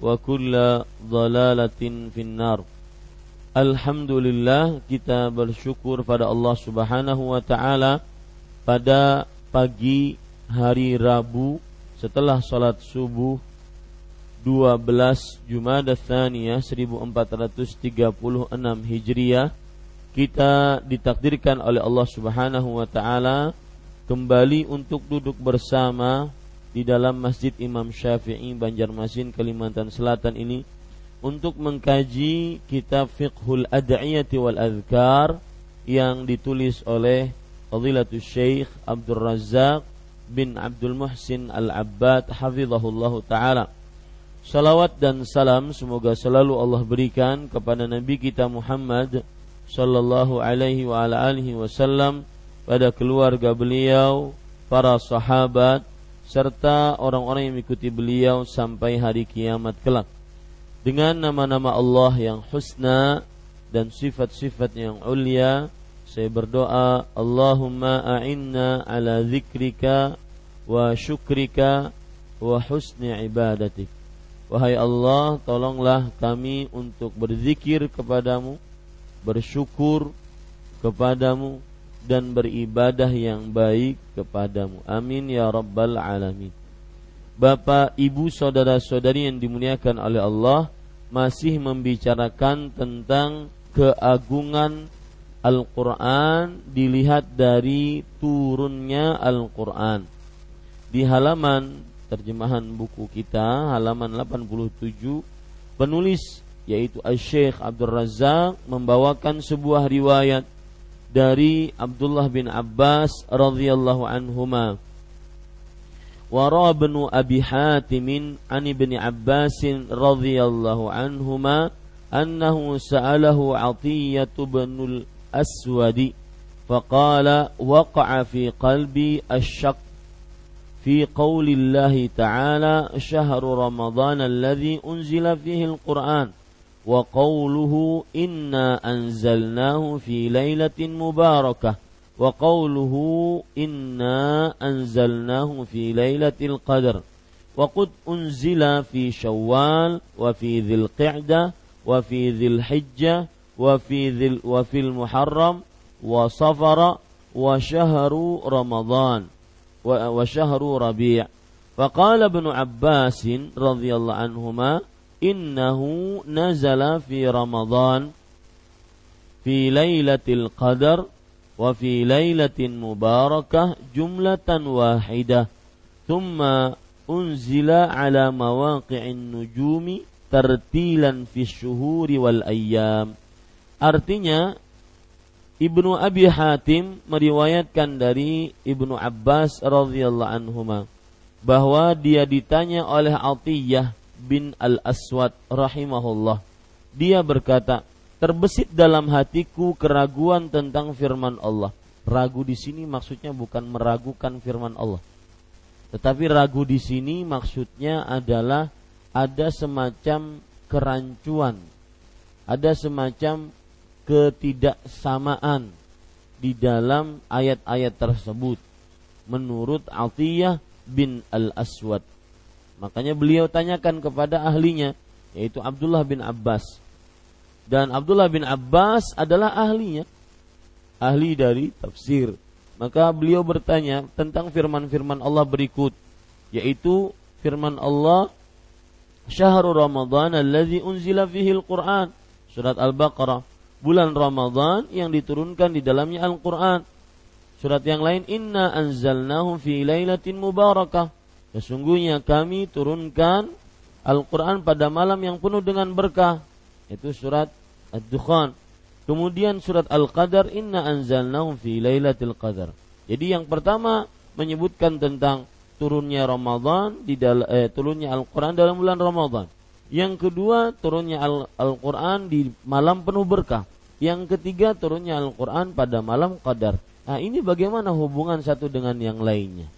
wa kulla dhalalatin finnar. Alhamdulillah kita bersyukur pada Allah Subhanahu wa taala pada pagi hari Rabu setelah salat subuh 12 Jumada Tsaniyah 1436 Hijriah kita ditakdirkan oleh Allah Subhanahu wa taala kembali untuk duduk bersama di dalam Masjid Imam Syafi'i Banjarmasin Kalimantan Selatan ini untuk mengkaji kitab Fiqhul Ad'iyati wal Adhkar yang ditulis oleh Fadilatul Syekh Abdul Razak bin Abdul Muhsin Al-Abbad hafizahullah taala. Salawat dan salam semoga selalu Allah berikan kepada Nabi kita Muhammad sallallahu alaihi wa ala alihi wasallam pada keluarga beliau, para sahabat, serta orang-orang yang mengikuti beliau sampai hari kiamat kelak. Dengan nama-nama Allah yang husna dan sifat-sifat yang ulia, saya berdoa, Allahumma a'inna ala zikrika wa syukrika wa husni ibadatik. Wahai Allah, tolonglah kami untuk berzikir kepadamu, bersyukur kepadamu, dan beribadah yang baik kepadamu. Amin ya rabbal alamin. Bapak, Ibu, saudara-saudari yang dimuliakan oleh Allah, masih membicarakan tentang keagungan Al-Quran dilihat dari turunnya Al-Quran. Di halaman terjemahan buku kita, halaman 87, penulis yaitu Al-Syeikh Abdul Razak membawakan sebuah riwayat dari Abdullah bin Abbas radhiyallahu anhuma. وروى ابن أبي حاتم عن ابن عباس رضي الله عنهما أنه سأله عطية بن الأسود فقال وقع في قلبي الشق في قول الله تعالى شهر رمضان الذي أنزل فيه القرآن وقوله إنا أنزلناه في ليلة مباركة وقوله إنا أنزلناه في ليلة القدر وقد أنزل في شوال وفي ذي القعدة وفي ذي الحجة وفي ذي وفي المحرم وصفر وشهر رمضان وشهر ربيع. فقال ابن عباس رضي الله عنهما innahu nazala fi Ramadan fi lailatul qadar wa fi lailatin mubarakah jumlatan wahidah. Thumma unzila ala mawaqi'in nujumi tartilan fi syuhuri wal ayyam. Artinya Ibnu Abi Hatim meriwayatkan dari Ibnu Abbas radhiyallahu anhuma bahwa dia ditanya oleh Atiyah bin Al-Aswad rahimahullah. Dia berkata, "Terbesit dalam hatiku keraguan tentang firman Allah." Ragu di sini maksudnya bukan meragukan firman Allah. Tetapi ragu di sini maksudnya adalah ada semacam kerancuan, ada semacam ketidaksamaan di dalam ayat-ayat tersebut menurut Atiyah bin Al-Aswad. Makanya beliau tanyakan kepada ahlinya yaitu Abdullah bin Abbas. Dan Abdullah bin Abbas adalah ahlinya, ahli dari tafsir. Maka beliau bertanya tentang firman-firman Allah berikut yaitu firman Allah Syahrul Ramadan alladzi unzila fihi al-Qur'an surat Al-Baqarah bulan Ramadan yang diturunkan di dalamnya Al-Quran. Surat yang lain, Inna anzalnahu fi lailatin mubarakah. Sesungguhnya kami turunkan Al-Quran pada malam yang penuh dengan berkah. Itu surat Ad-Dukhan. Kemudian surat Al-Qadar, Inna anzalnahu fi lailatul qadar. Jadi yang pertama menyebutkan tentang turunnya Ramadan di dalam eh, turunnya Al-Quran dalam bulan Ramadan. Yang kedua turunnya Al-Quran di malam penuh berkah. Yang ketiga turunnya Al-Quran pada malam qadar. Nah ini bagaimana hubungan satu dengan yang lainnya?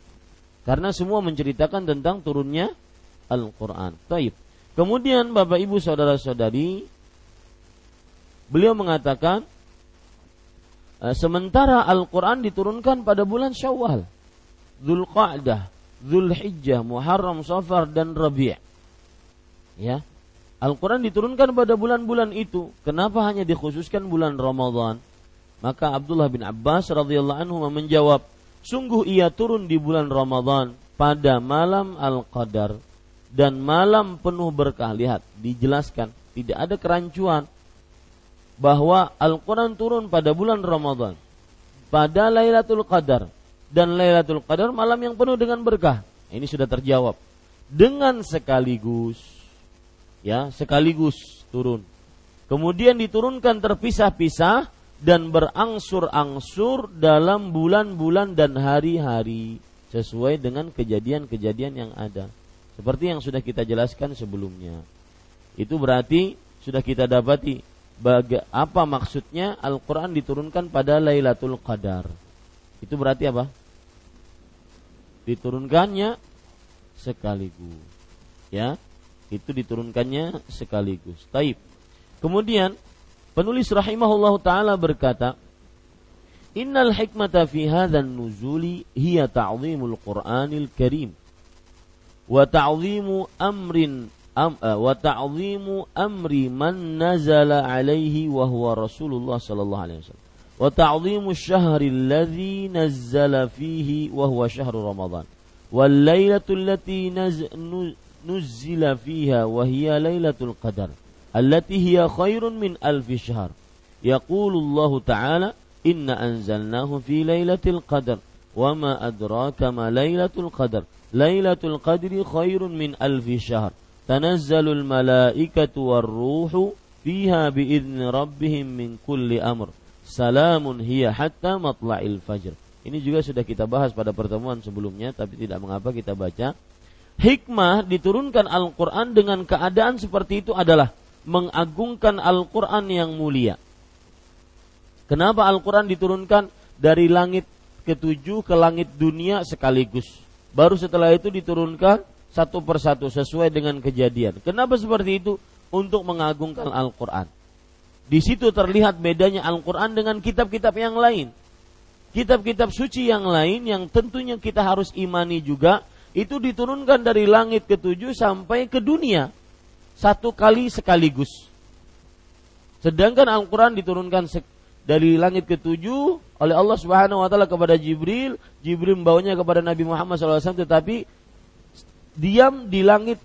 Karena semua menceritakan tentang turunnya Al-Quran. Taib. Kemudian Bapak Ibu Saudara Saudari, beliau mengatakan, eh, sementara Al-Quran diturunkan pada bulan Syawal, Zulqa'dah, Zulhijjah, Muharram, Safar, dan Rabi' ya Al-Quran diturunkan pada bulan-bulan itu. Kenapa hanya dikhususkan bulan Ramadan? Maka Abdullah bin Abbas radhiyallahu anhu menjawab, sungguh ia turun di bulan Ramadan pada malam Al-Qadar dan malam penuh berkah. Lihat, dijelaskan tidak ada kerancuan bahwa Al-Quran turun pada bulan Ramadan pada Lailatul Qadar dan Lailatul Qadar malam yang penuh dengan berkah. Ini sudah terjawab dengan sekaligus ya sekaligus turun. Kemudian diturunkan terpisah-pisah dan berangsur-angsur dalam bulan-bulan dan hari-hari sesuai dengan kejadian-kejadian yang ada. Seperti yang sudah kita jelaskan sebelumnya. Itu berarti sudah kita dapati baga, apa maksudnya Al-Qur'an diturunkan pada Lailatul Qadar. Itu berarti apa? Diturunkannya sekaligus. Ya itu diturunkannya sekaligus. Taib. Kemudian penulis rahimahullah taala berkata, Innal hikmata fi hadzal nuzuli hiya ta'zimul Qur'anil Karim wa ta'zimu amrin am, uh, wa ta'zimu amri man nazala alaihi wa huwa Rasulullah sallallahu alaihi wasallam wa ta'zimu alladhi nazzala fihi wa huwa syahru Ramadan wal lailatul lati نزل فيها وهي ليلة القدر allati hiya khairun min ألف شهر Yaqulu الله Ta'ala, "Inna anzalnahu fi lailatul القدر Wa ma adraka ma lailatul ليلة Lailatul خير khairun min شهر تنزل Tanazzalul malaikatu war-ruhu fiha من rabbihim min kulli amr. Salamun hiya hatta. Ini juga sudah kita bahas pada pertemuan sebelumnya tapi tidak mengapa kita baca. Hikmah diturunkan Al-Qur'an dengan keadaan seperti itu adalah mengagungkan Al-Quran yang mulia. Kenapa Al-Quran diturunkan dari langit ketujuh ke langit dunia sekaligus? Baru setelah itu diturunkan satu persatu sesuai dengan kejadian. Kenapa seperti itu? Untuk mengagungkan Al-Quran. Di situ terlihat bedanya Al-Quran dengan kitab-kitab yang lain. Kitab-kitab suci yang lain yang tentunya kita harus imani juga itu diturunkan dari langit ketujuh sampai ke dunia satu kali sekaligus. Sedangkan Al-Quran diturunkan dari langit ketujuh oleh Allah Subhanahu Wa Taala kepada Jibril, Jibril membawanya kepada Nabi Muhammad SAW, tetapi diam di langit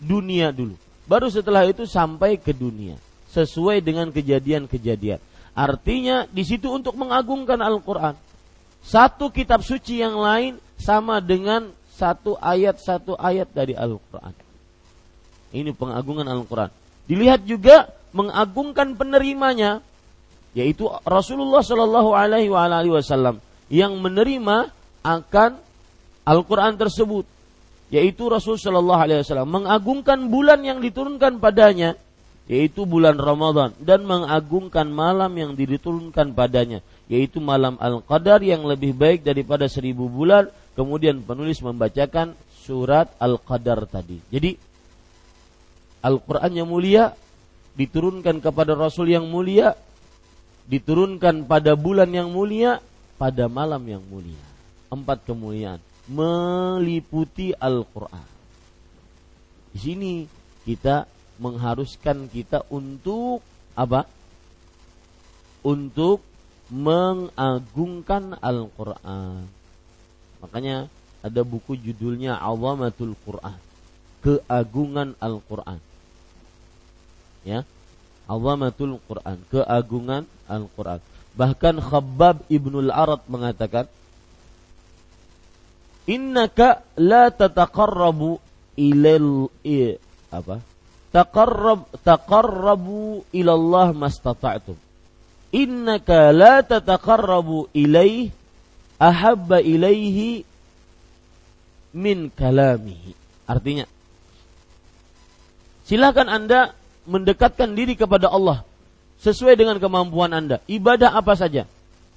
dunia dulu. Baru setelah itu sampai ke dunia sesuai dengan kejadian-kejadian. Artinya di situ untuk mengagungkan Al-Quran. Satu kitab suci yang lain sama dengan satu ayat satu ayat dari Al-Quran. Ini pengagungan Al-Quran. Dilihat juga mengagungkan penerimanya. yaitu Rasulullah Shallallahu alaihi wasallam yang menerima akan Al-Qur'an tersebut yaitu Rasul Shallallahu alaihi wasallam mengagungkan bulan yang diturunkan padanya yaitu bulan Ramadan dan mengagungkan malam yang diturunkan padanya yaitu malam Al-Qadar yang lebih baik daripada seribu bulan kemudian penulis membacakan surat Al-Qadar tadi jadi Al-Quran yang mulia diturunkan kepada Rasul yang mulia diturunkan pada bulan yang mulia pada malam yang mulia empat kemuliaan meliputi Al-Quran di sini kita mengharuskan kita untuk apa untuk mengagungkan Al-Quran. Makanya ada buku judulnya Awamatul Quran. Keagungan Al-Quran. Ya. Awamatul Quran. Keagungan Al-Quran. Bahkan Khabbab Ibnul Arad mengatakan, Innaka la tataqarrabu ilal apa? Taqarrab taqarrabu ilallah mastata'tum innaka la tataqarrabu ilaih ahabba ilaihi min kalamihi. Artinya, silakan Anda mendekatkan diri kepada Allah sesuai dengan kemampuan Anda. Ibadah apa saja.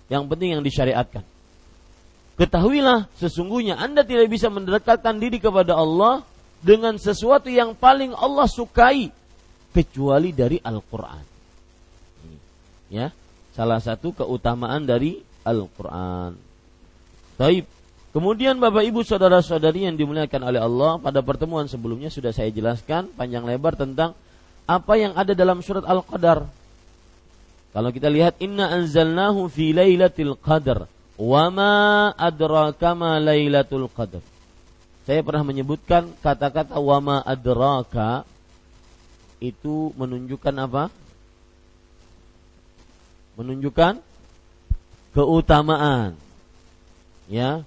Yang penting yang disyariatkan. Ketahuilah sesungguhnya Anda tidak bisa mendekatkan diri kepada Allah dengan sesuatu yang paling Allah sukai kecuali dari Al-Qur'an. Ya, salah satu keutamaan dari Al-Quran. Taib. Kemudian Bapak Ibu saudara-saudari yang dimuliakan oleh Allah pada pertemuan sebelumnya sudah saya jelaskan panjang lebar tentang apa yang ada dalam surat Al-Qadar. Kalau kita lihat inna anzalnahu fi lailatul qadar wa ma adraka ma lailatul qadar. Saya pernah menyebutkan kata-kata wa ma adraka itu menunjukkan apa? menunjukkan keutamaan. Ya.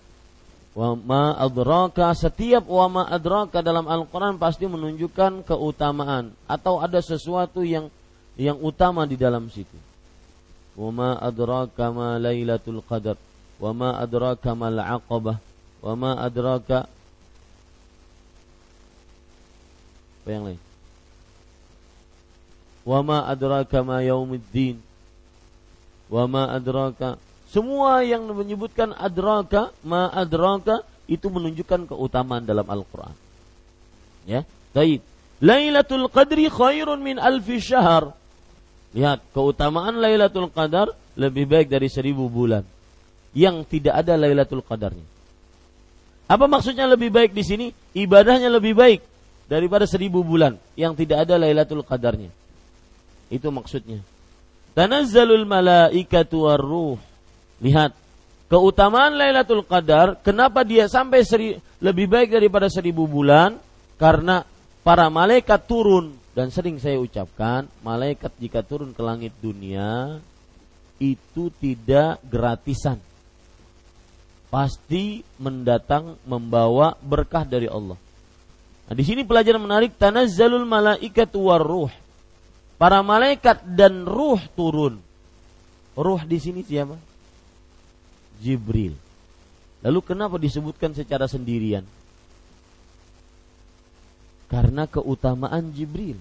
Wa ma adraka setiap wa ma adraka dalam Al-Qur'an pasti menunjukkan keutamaan atau ada sesuatu yang yang utama di dalam situ. Wa ma adraka ma lailatul qadar wa ma adraka mal aqabah wa ma adraka apa yang lain? Wa ma adraka ma yaumiddin wa ma adraka semua yang menyebutkan adraka ma adraka itu menunjukkan keutamaan dalam Al-Qur'an. Ya baik. Lailatul Qadri khairun min alfi syahr. Lihat keutamaan Lailatul Qadar lebih baik dari seribu bulan. Yang tidak ada Lailatul Qadarnya. Apa maksudnya lebih baik di sini? Ibadahnya lebih baik daripada seribu bulan yang tidak ada Lailatul Qadarnya. Itu maksudnya. Tanazzalul malaikatu warruh. Lihat, keutamaan Lailatul Qadar, kenapa dia sampai seri, lebih baik daripada seribu bulan? Karena para malaikat turun dan sering saya ucapkan, malaikat jika turun ke langit dunia itu tidak gratisan. Pasti mendatang membawa berkah dari Allah. Nah, di sini pelajaran menarik tanazzalul malaikatu warruh Para malaikat dan ruh turun. Ruh di sini siapa? Jibril. Lalu kenapa disebutkan secara sendirian? Karena keutamaan Jibril.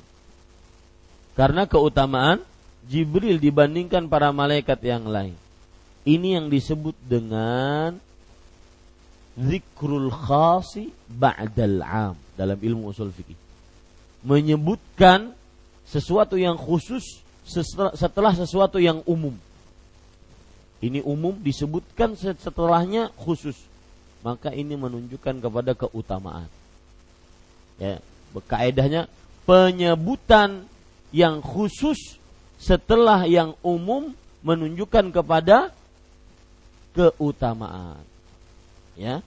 Karena keutamaan Jibril dibandingkan para malaikat yang lain. Ini yang disebut dengan zikrul khasi ba'dal am dalam ilmu usul fikih. Menyebutkan sesuatu yang khusus setelah sesuatu yang umum. Ini umum disebutkan setelahnya khusus. Maka ini menunjukkan kepada keutamaan. Ya, kaidahnya penyebutan yang khusus setelah yang umum menunjukkan kepada keutamaan. Ya.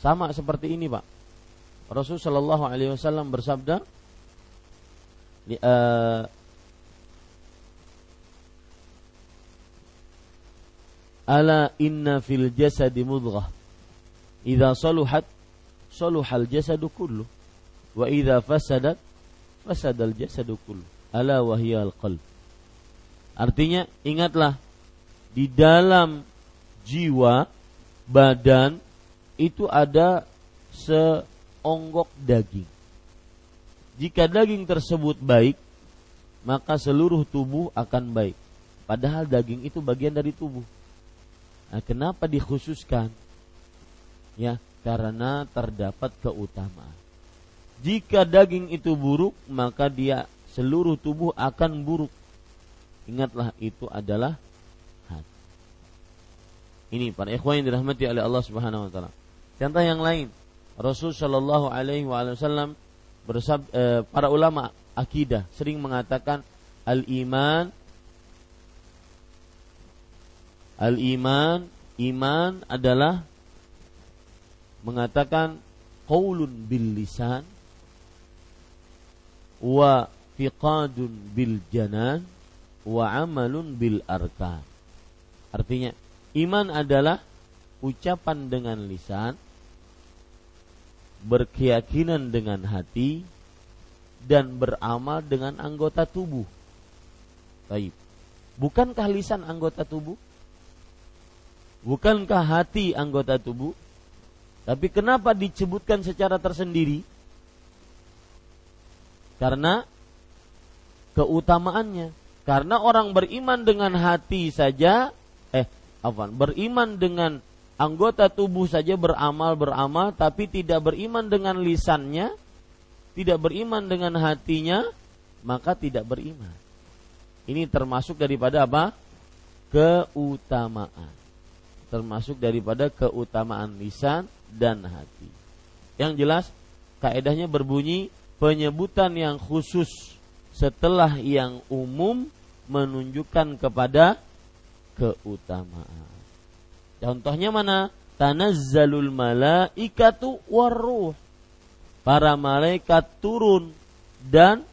Sama seperti ini, Pak. Rasulullah Shallallahu alaihi wasallam bersabda, Ala inna fil jasadi mudghah Idza saluhat saluhal jasadu kullu wa idza fasadat fasadal jasadu kullu ala wahiyal qalb Artinya ingatlah di dalam jiwa badan itu ada seonggok daging. Jika daging tersebut baik, maka seluruh tubuh akan baik. Padahal daging itu bagian dari tubuh. Nah, kenapa dikhususkan? Ya, karena terdapat keutamaan. Jika daging itu buruk, maka dia seluruh tubuh akan buruk. Ingatlah itu adalah hati. Ini para ikhwan yang dirahmati oleh Allah Subhanahu wa taala. Contoh yang lain, Rasul Shallallahu alaihi wasallam bersab eh, para ulama akidah sering mengatakan al-iman al-iman iman adalah mengatakan qaulun bil lisan wa fiqadun bil janan wa amalun bil arkan. Artinya iman adalah ucapan dengan lisan, berkeyakinan dengan hati dan beramal dengan anggota tubuh. Baik. Bukankah lisan anggota tubuh? Bukankah hati anggota tubuh? Tapi kenapa disebutkan secara tersendiri? Karena keutamaannya. Karena orang beriman dengan hati saja, eh, apa? Beriman dengan anggota tubuh saja beramal beramal, tapi tidak beriman dengan lisannya, tidak beriman dengan hatinya, maka tidak beriman. Ini termasuk daripada apa? Keutamaan. Termasuk daripada keutamaan lisan dan hati. Yang jelas, kaedahnya berbunyi penyebutan yang khusus setelah yang umum menunjukkan kepada keutamaan. Contohnya mana? Tanazzalul malaikatu warruh. Para malaikat turun dan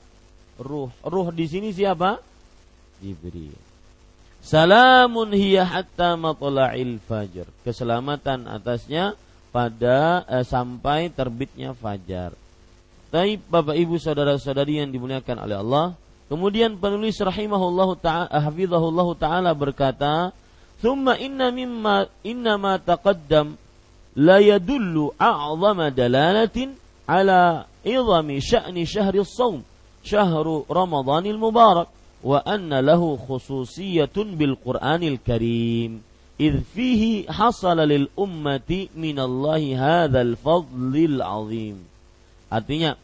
ruh. Ruh di sini siapa? Jibril. Salamun hiya hatta matla'il fajr. Keselamatan atasnya pada eh, sampai terbitnya fajar. Tapi Bapak Ibu saudara-saudari yang dimuliakan oleh Allah, kemudian penulis rahimahullahu taala hafizahullahu taala berkata, "Tsumma inna mimma inna ma taqaddam la yadullu a'zama dalalatin ala idhami sya'ni syahri shaum syahru ramadhanil mubarak wa anna lahu khususiyatun bil Qur'anil Karim idh fihi hasala lil ummati minallahi hadzal fadlil azim artinya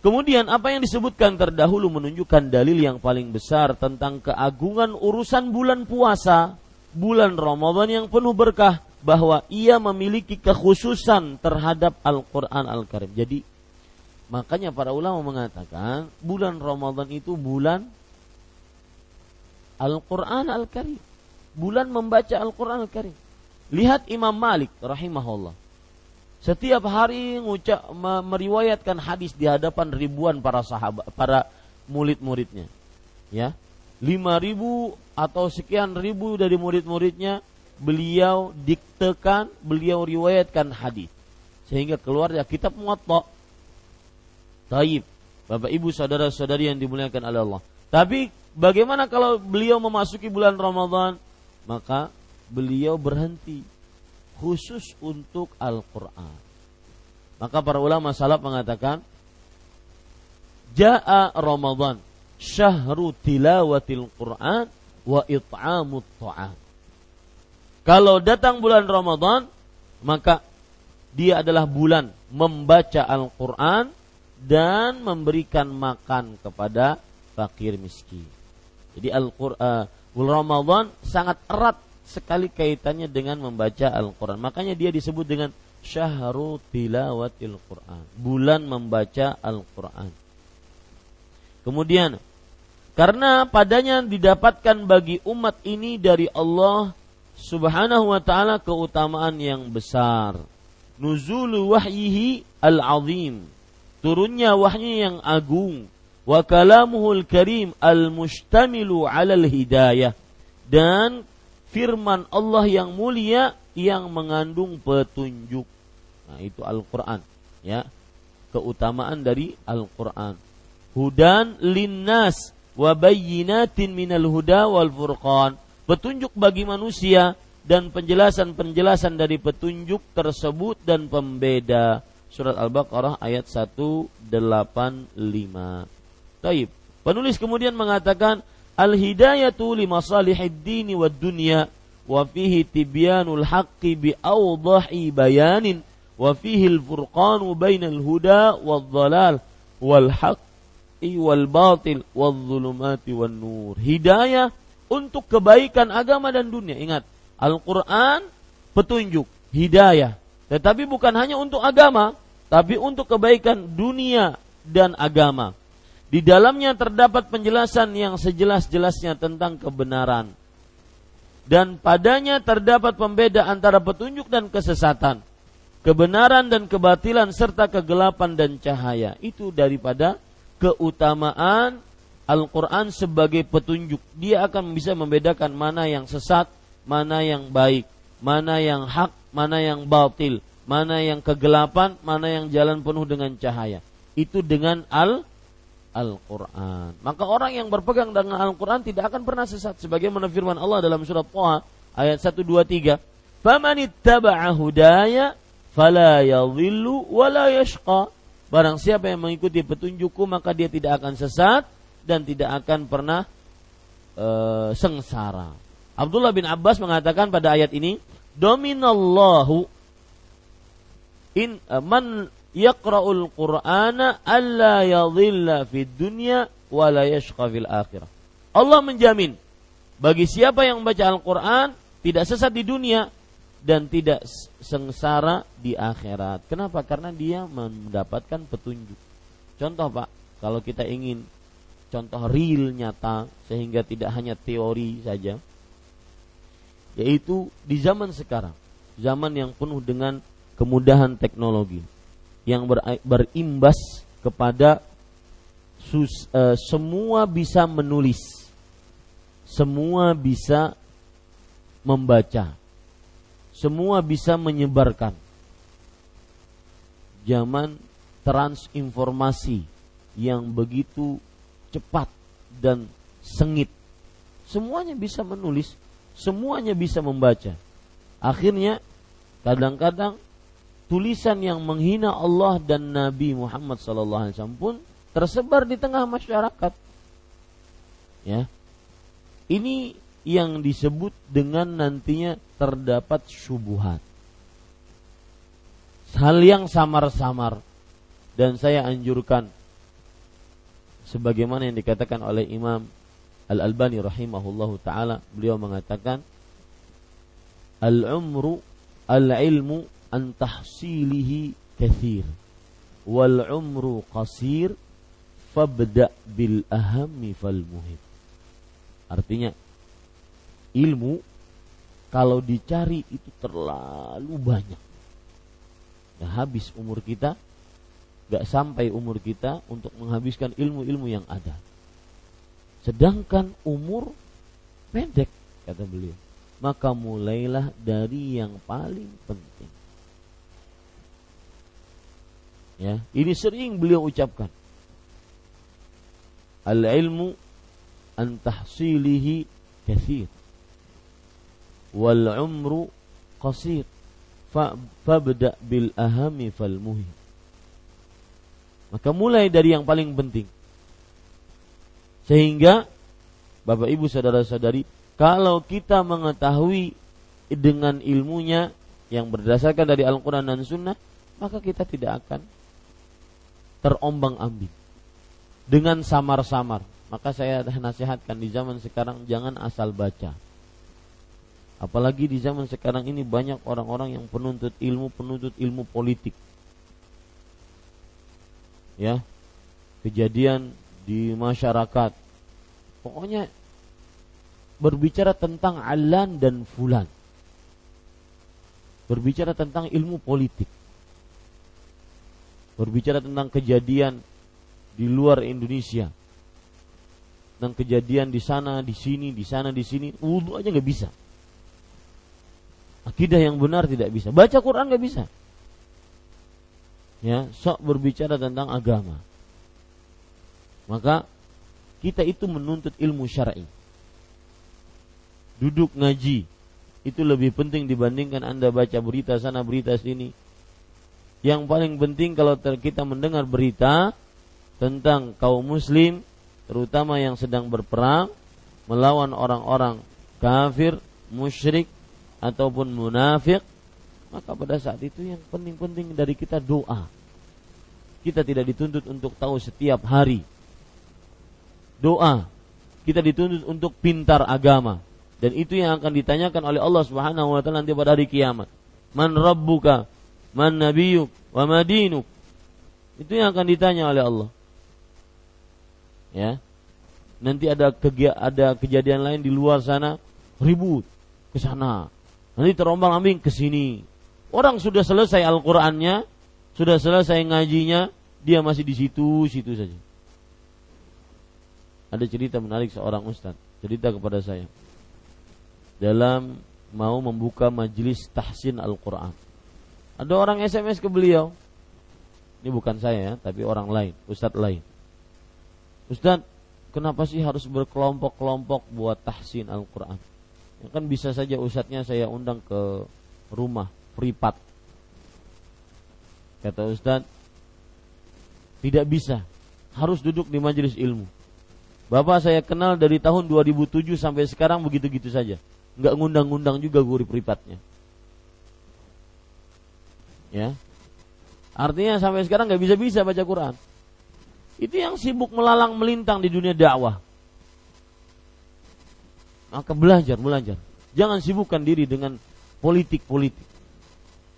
Kemudian apa yang disebutkan terdahulu menunjukkan dalil yang paling besar tentang keagungan urusan bulan puasa, bulan Ramadan yang penuh berkah bahwa ia memiliki kekhususan terhadap Al-Qur'an Al-Karim. Jadi makanya para ulama mengatakan bulan Ramadan itu bulan Al-Quran Al-Karim. Bulan membaca Al-Quran Al-Karim. Lihat Imam Malik rahimahullah setiap hari ngucap meriwayatkan hadis di hadapan ribuan para sahabat, para murid-muridnya. Ya. Lima ribu atau sekian ribu dari murid-muridnya beliau diktekan, beliau riwayatkan hadis. Sehingga keluar ya kitab Muwatta. Taib. Bapak Ibu saudara-saudari yang dimuliakan oleh Allah. Tapi bagaimana kalau beliau memasuki bulan Ramadan? Maka beliau berhenti khusus untuk Al-Quran. Maka para ulama salaf mengatakan, Ja'a Ramadan syahru tilawatil Quran wa it'amut ta'am. Kalau datang bulan Ramadan, maka dia adalah bulan membaca Al-Quran dan memberikan makan kepada fakir miskin. Jadi Al-Quran bulan Ramadan sangat erat sekali kaitannya dengan membaca Al-Quran. Makanya dia disebut dengan syahru tilawatil Quran. Bulan membaca Al-Quran. Kemudian, karena padanya didapatkan bagi umat ini dari Allah subhanahu wa ta'ala keutamaan yang besar. Nuzulu wahyihi al-azim. Turunnya wahyu yang agung. Wa kalamuhul karim al-mustamilu alal hidayah. Dan firman Allah yang mulia yang mengandung petunjuk. Nah, itu Al-Qur'an, ya. Keutamaan dari Al-Qur'an. Hudan linnas wa bayyinatin minal huda wal furqan. Petunjuk bagi manusia dan penjelasan-penjelasan dari petunjuk tersebut dan pembeda. Surat Al-Baqarah ayat 185. Taib. Penulis kemudian mengatakan al-hidayatu li masalihid dini wad dunya wa fihi tibyanul haqqi bi awdahi bayanin wa fihi al-furqanu bainal huda wad dhalal wal haqqi wal batil wal zulumati wan nur. Hidayah untuk kebaikan agama dan dunia. Ingat, Al-Quran petunjuk, hidayah. Tetapi bukan hanya untuk agama, tapi untuk kebaikan dunia dan agama. Di dalamnya terdapat penjelasan yang sejelas-jelasnya tentang kebenaran. Dan padanya terdapat pembeda antara petunjuk dan kesesatan. Kebenaran dan kebatilan serta kegelapan dan cahaya. Itu daripada keutamaan Al-Quran sebagai petunjuk. Dia akan bisa membedakan mana yang sesat, mana yang baik, mana yang hak, mana yang batil, mana yang kegelapan, mana yang jalan penuh dengan cahaya. Itu dengan al Al-Qur'an. Maka orang yang berpegang dengan Al-Qur'an tidak akan pernah sesat sebagaimana firman Allah dalam surat Thaha ayat 1 2 tiga. Faman hudaya fala yadhillu wa la yashqa. Barang siapa yang mengikuti petunjukku maka dia tidak akan sesat dan tidak akan pernah eh, sengsara. Abdullah bin Abbas mengatakan pada ayat ini, "Dominallahu in uh, man yaqra'ul Qur'ana alla yadhilla fid dunya wa la yashqa fil akhirah. Allah menjamin bagi siapa yang membaca Al-Qur'an tidak sesat di dunia dan tidak sengsara di akhirat. Kenapa? Karena dia mendapatkan petunjuk. Contoh Pak, kalau kita ingin contoh real nyata sehingga tidak hanya teori saja, yaitu di zaman sekarang, zaman yang penuh dengan kemudahan teknologi yang ber, berimbas kepada sus, uh, semua bisa menulis, semua bisa membaca, semua bisa menyebarkan. Zaman transinformasi yang begitu cepat dan sengit, semuanya bisa menulis, semuanya bisa membaca. Akhirnya kadang-kadang tulisan yang menghina Allah dan Nabi Muhammad SAW pun tersebar di tengah masyarakat. Ya, ini yang disebut dengan nantinya terdapat syubuhat. Hal yang samar-samar dan saya anjurkan sebagaimana yang dikatakan oleh Imam Al-Albani rahimahullahu taala beliau mengatakan al-umru al-ilmu an tahsilihi kathir. Wal umru qasir fabda bil ahami fal muhim artinya ilmu kalau dicari itu terlalu banyak. Ya, habis umur kita gak sampai umur kita untuk menghabiskan ilmu-ilmu yang ada. Sedangkan umur pendek kata beliau. Maka mulailah dari yang paling penting Ya, ini sering beliau ucapkan. Al-ilmu an tahsilihi kathir. Wal umru qasir. Fabda bil ahami fal muhim. Maka mulai dari yang paling penting. Sehingga Bapak Ibu saudara-saudari, kalau kita mengetahui dengan ilmunya yang berdasarkan dari Al-Quran dan Sunnah, maka kita tidak akan terombang-ambing dengan samar-samar. Maka saya nasihatkan di zaman sekarang jangan asal baca. Apalagi di zaman sekarang ini banyak orang-orang yang penuntut ilmu, penuntut ilmu politik. Ya. Kejadian di masyarakat. Pokoknya berbicara tentang alan dan fulan. Berbicara tentang ilmu politik berbicara tentang kejadian di luar Indonesia tentang kejadian di sana, di sini, di sana, di sini, wudhu aja nggak bisa. Akidah yang benar tidak bisa. Baca Quran nggak bisa. Ya, sok berbicara tentang agama. Maka kita itu menuntut ilmu syar'i. Duduk ngaji itu lebih penting dibandingkan Anda baca berita sana berita sini. Yang paling penting kalau kita mendengar berita tentang kaum muslim terutama yang sedang berperang melawan orang-orang kafir, musyrik ataupun munafik, maka pada saat itu yang penting-penting dari kita doa. Kita tidak dituntut untuk tahu setiap hari. Doa. Kita dituntut untuk pintar agama. Dan itu yang akan ditanyakan oleh Allah Subhanahu wa taala nanti pada hari kiamat. Man rabbuka? Man nabiyuk? Wa madinuk? Itu yang akan ditanya oleh Allah. Ya. Nanti ada ada kejadian lain di luar sana ribut ke sana. Nanti terombang ambing ke sini. Orang sudah selesai Al-Qur'annya, sudah selesai ngajinya, dia masih di situ, situ saja. Ada cerita menarik seorang ustaz, cerita kepada saya. Dalam mau membuka majelis tahsin Al-Quran. Ada orang SMS ke beliau. Ini bukan saya ya, tapi orang lain, ustaz lain. Ustaz, kenapa sih harus berkelompok-kelompok buat tahsin Al-Quran? Ya kan bisa saja ustadznya saya undang ke rumah, privat. Kata ustadz, tidak bisa. Harus duduk di majelis ilmu. Bapak saya kenal dari tahun 2007 sampai sekarang begitu-gitu saja. Nggak ngundang-ngundang juga guru privatnya. Ya. Artinya sampai sekarang nggak bisa-bisa baca Quran. Itu yang sibuk melalang melintang di dunia dakwah. Maka belajar, belajar. Jangan sibukkan diri dengan politik-politik.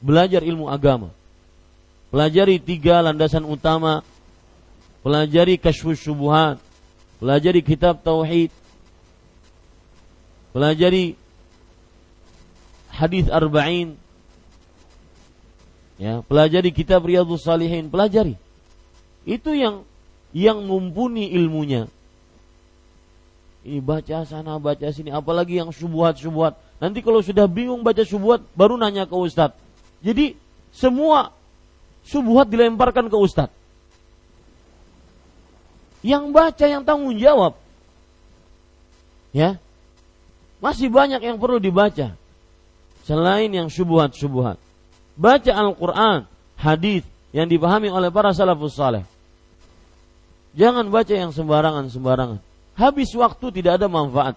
Belajar ilmu agama. Pelajari tiga landasan utama pelajari kasyfus syubuhat, pelajari kitab tauhid, pelajari hadis arba'in, ya, pelajari kitab riyadhus salihin, pelajari. Itu yang yang mumpuni ilmunya. Ini baca sana, baca sini, apalagi yang syubhat-syubhat. Nanti kalau sudah bingung baca syubhat, baru nanya ke ustadz. Jadi semua syubhat dilemparkan ke ustadz. Yang baca yang tanggung jawab. Ya. Masih banyak yang perlu dibaca. Selain yang syubhat-syubhat. Baca Al-Quran, hadis yang dipahami oleh para salafus saleh. Jangan baca yang sembarangan-sembarangan. Habis waktu tidak ada manfaat.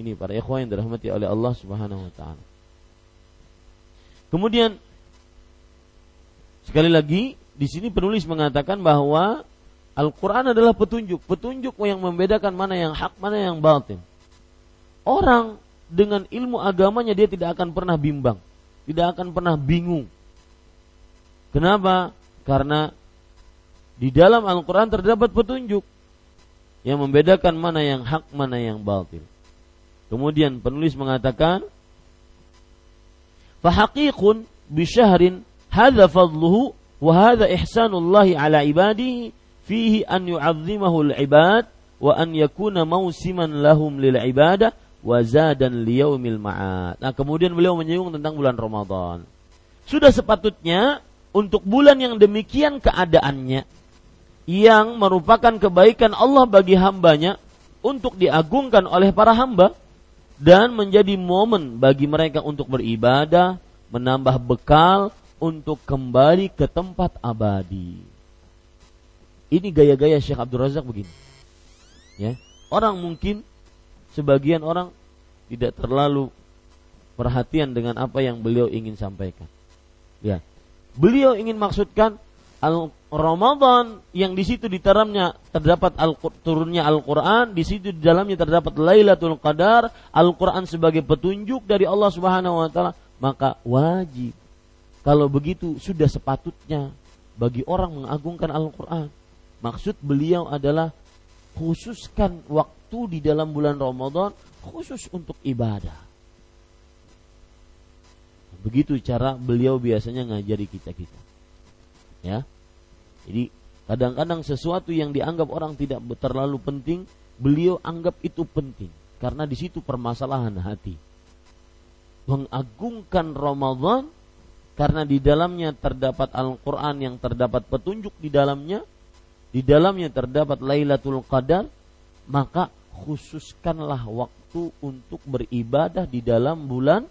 Ini para ikhwan yang dirahmati oleh Allah Subhanahu wa taala. Kemudian sekali lagi di sini penulis mengatakan bahwa Al-Quran adalah petunjuk, petunjuk yang membedakan mana yang hak, mana yang batin. Orang dengan ilmu agamanya dia tidak akan pernah bimbang, tidak akan pernah bingung. Kenapa? Karena di dalam Al-Quran terdapat petunjuk yang membedakan mana yang hak, mana yang batil. Kemudian penulis mengatakan, "Fahaqiqun bisyahrin hadza fadluhu wa hadza ihsanullahi ala ibadihi fihi an yu'azzimahu al-ibad wa an yakuna mausiman lahum lil ibadah wa zadan liyaumil ma'ad. Nah, kemudian beliau menyinggung tentang bulan Ramadan. Sudah sepatutnya untuk bulan yang demikian keadaannya yang merupakan kebaikan Allah bagi hambanya untuk diagungkan oleh para hamba dan menjadi momen bagi mereka untuk beribadah, menambah bekal untuk kembali ke tempat abadi. Ini gaya-gaya Syekh Abdul Razak begini. Ya. Orang mungkin sebagian orang tidak terlalu perhatian dengan apa yang beliau ingin sampaikan. Ya. Beliau ingin maksudkan al Ramadan yang di situ diteramnya terdapat al turunnya Al-Qur'an, di situ di dalamnya terdapat Lailatul Qadar, Al-Qur'an sebagai petunjuk dari Allah Subhanahu wa taala, maka wajib kalau begitu sudah sepatutnya bagi orang mengagungkan Al-Qur'an Maksud beliau adalah khususkan waktu di dalam bulan Ramadan khusus untuk ibadah. Begitu cara beliau biasanya ngajari kita-kita. Ya. Jadi kadang-kadang sesuatu yang dianggap orang tidak terlalu penting, beliau anggap itu penting karena di situ permasalahan hati. Mengagungkan Ramadan karena di dalamnya terdapat Al-Qur'an yang terdapat petunjuk di dalamnya di dalamnya terdapat Lailatul Qadar, maka khususkanlah waktu untuk beribadah di dalam bulan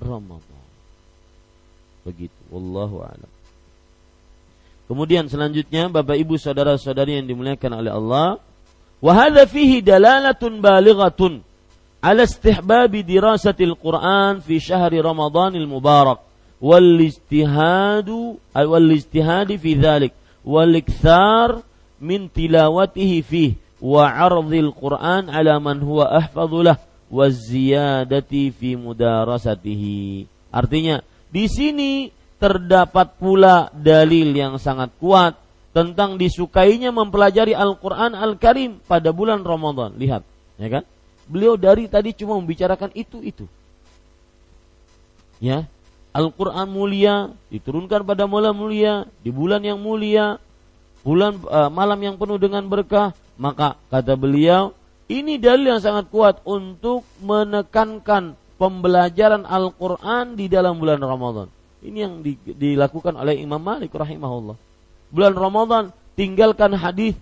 Ramadan. Begitu, wallahu a'lam. Kemudian selanjutnya Bapak Ibu saudara-saudari yang dimuliakan oleh Allah, wa hadza fihi dalalatun balighatun ala istihbabi dirasatil Quran fi syahri Ramadanil mubarak wal ijtihadu wal ijtihadi fi dzalik wal iktsar min tilawatihi fihi wa 'ardhil Quran ala man huwa ahfadhu lah wa ziyadati fi mudarasatihi. Artinya, di sini terdapat pula dalil yang sangat kuat tentang disukainya mempelajari Al-Quran Al-Karim pada bulan Ramadan. Lihat, ya kan? Beliau dari tadi cuma membicarakan itu-itu. Ya, Al-Quran mulia diturunkan pada malam mulia di bulan yang mulia, bulan uh, malam yang penuh dengan berkah. Maka kata beliau, ini dalil yang sangat kuat untuk menekankan pembelajaran Al-Quran di dalam bulan Ramadan. Ini yang di, dilakukan oleh Imam Malik rahimahullah. Bulan Ramadan tinggalkan hadis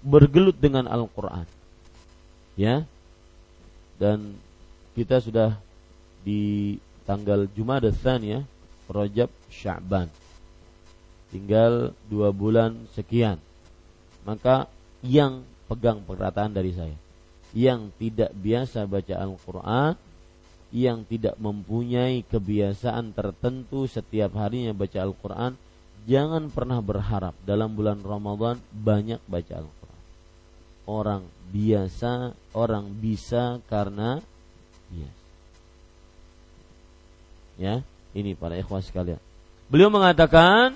bergelut dengan Al-Qur'an. Ya. Dan kita sudah di tanggal Jumada ya, Rajab Sya'ban. Tinggal dua bulan sekian. Maka yang pegang perkataan dari saya, yang tidak biasa baca Al-Quran yang tidak mempunyai kebiasaan tertentu setiap harinya baca Al-Quran, jangan pernah berharap dalam bulan Ramadan banyak baca Al-Quran. Orang biasa, orang bisa karena biasa. Ya, ini para ikhwas sekalian. Beliau mengatakan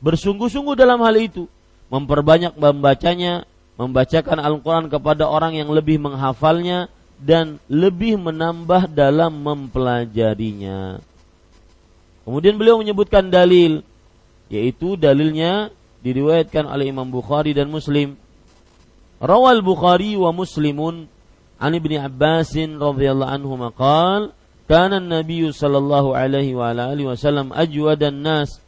bersungguh-sungguh dalam hal itu, memperbanyak membacanya, membacakan Al-Quran kepada orang yang lebih menghafalnya, dan lebih menambah dalam mempelajarinya. Kemudian beliau menyebutkan dalil yaitu dalilnya diriwayatkan oleh Imam Bukhari dan Muslim. Rawal Bukhari wa Muslimun an Ibnu Abbas radhiyallahu anhu maqal kana an-nabiy sallallahu alaihi wa alihi wasallam ajwadan nas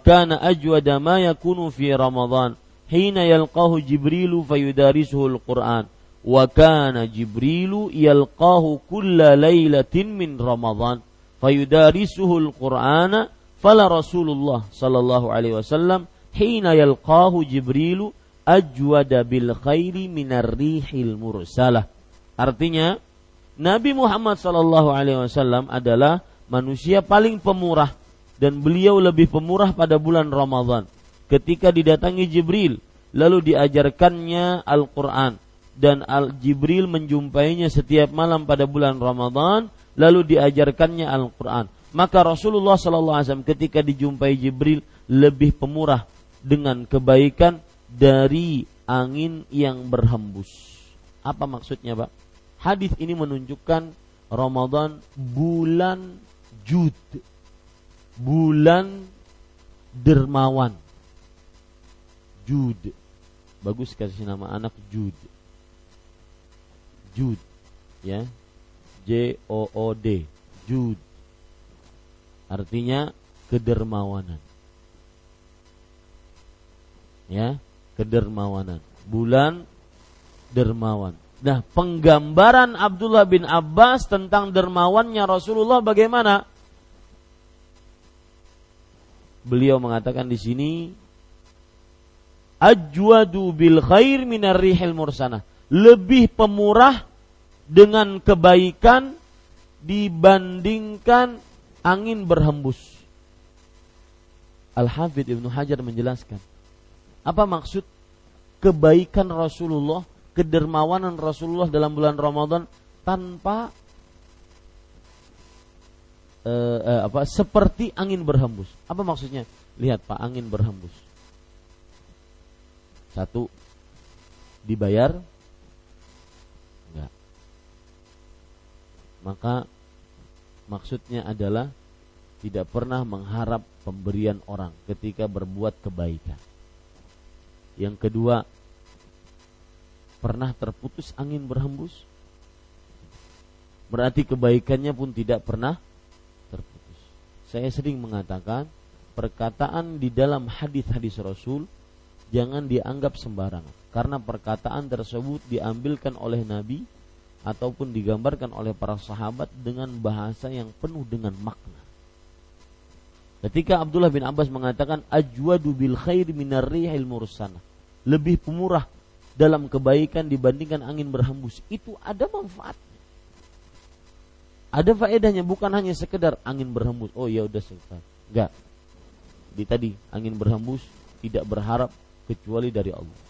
kana ajwada ma yakunu fi Ramadan. Hina yalqahu Jibril fayudarisuhu al-Qur'an. Wa kana Jibrilu yalqahu kulla lailatin min Ramadan. Fayudarisuhu al-Qur'ana fala Rasulullah sallallahu alaihi wasallam hina yalqahu Jibrilu ajwada bil khairi minar rihil mursalah. Artinya Nabi Muhammad sallallahu alaihi wasallam adalah manusia paling pemurah dan beliau lebih pemurah pada bulan Ramadan ketika didatangi Jibril lalu diajarkannya Al-Qur'an dan Al Jibril menjumpainya setiap malam pada bulan Ramadan lalu diajarkannya Al-Qur'an. Maka Rasulullah wasallam ketika dijumpai Jibril lebih pemurah dengan kebaikan dari angin yang berhembus. Apa maksudnya, Pak? Hadis ini menunjukkan Ramadan bulan jud. Bulan dermawan. Jud. Bagus kasih nama anak Jud Jud ya. J O O D. Jud artinya kedermawanan. Ya kedermawanan. Bulan dermawan. Nah penggambaran Abdullah bin Abbas tentang dermawannya Rasulullah bagaimana beliau mengatakan di sini ajwadu bil khair minar rihil mursanah lebih pemurah dengan kebaikan dibandingkan angin berhembus. Al-Hafidh Ibnu Hajar menjelaskan apa maksud kebaikan Rasulullah, kedermawanan Rasulullah dalam bulan Ramadan tanpa uh, uh, apa seperti angin berhembus. Apa maksudnya? Lihat Pak, angin berhembus. Satu dibayar maka maksudnya adalah tidak pernah mengharap pemberian orang ketika berbuat kebaikan. Yang kedua, pernah terputus angin berhembus? Berarti kebaikannya pun tidak pernah. Saya sering mengatakan perkataan di dalam hadis-hadis Rasul jangan dianggap sembarangan karena perkataan tersebut diambilkan oleh Nabi ataupun digambarkan oleh para sahabat dengan bahasa yang penuh dengan makna. Ketika Abdullah bin Abbas mengatakan ajwadu bil khair minar rihil mursana. Lebih pemurah dalam kebaikan dibandingkan angin berhembus. Itu ada manfaatnya. Ada faedahnya bukan hanya sekedar angin berhembus. Oh ya udah selesai. Enggak. Di tadi angin berhembus tidak berharap kecuali dari Allah.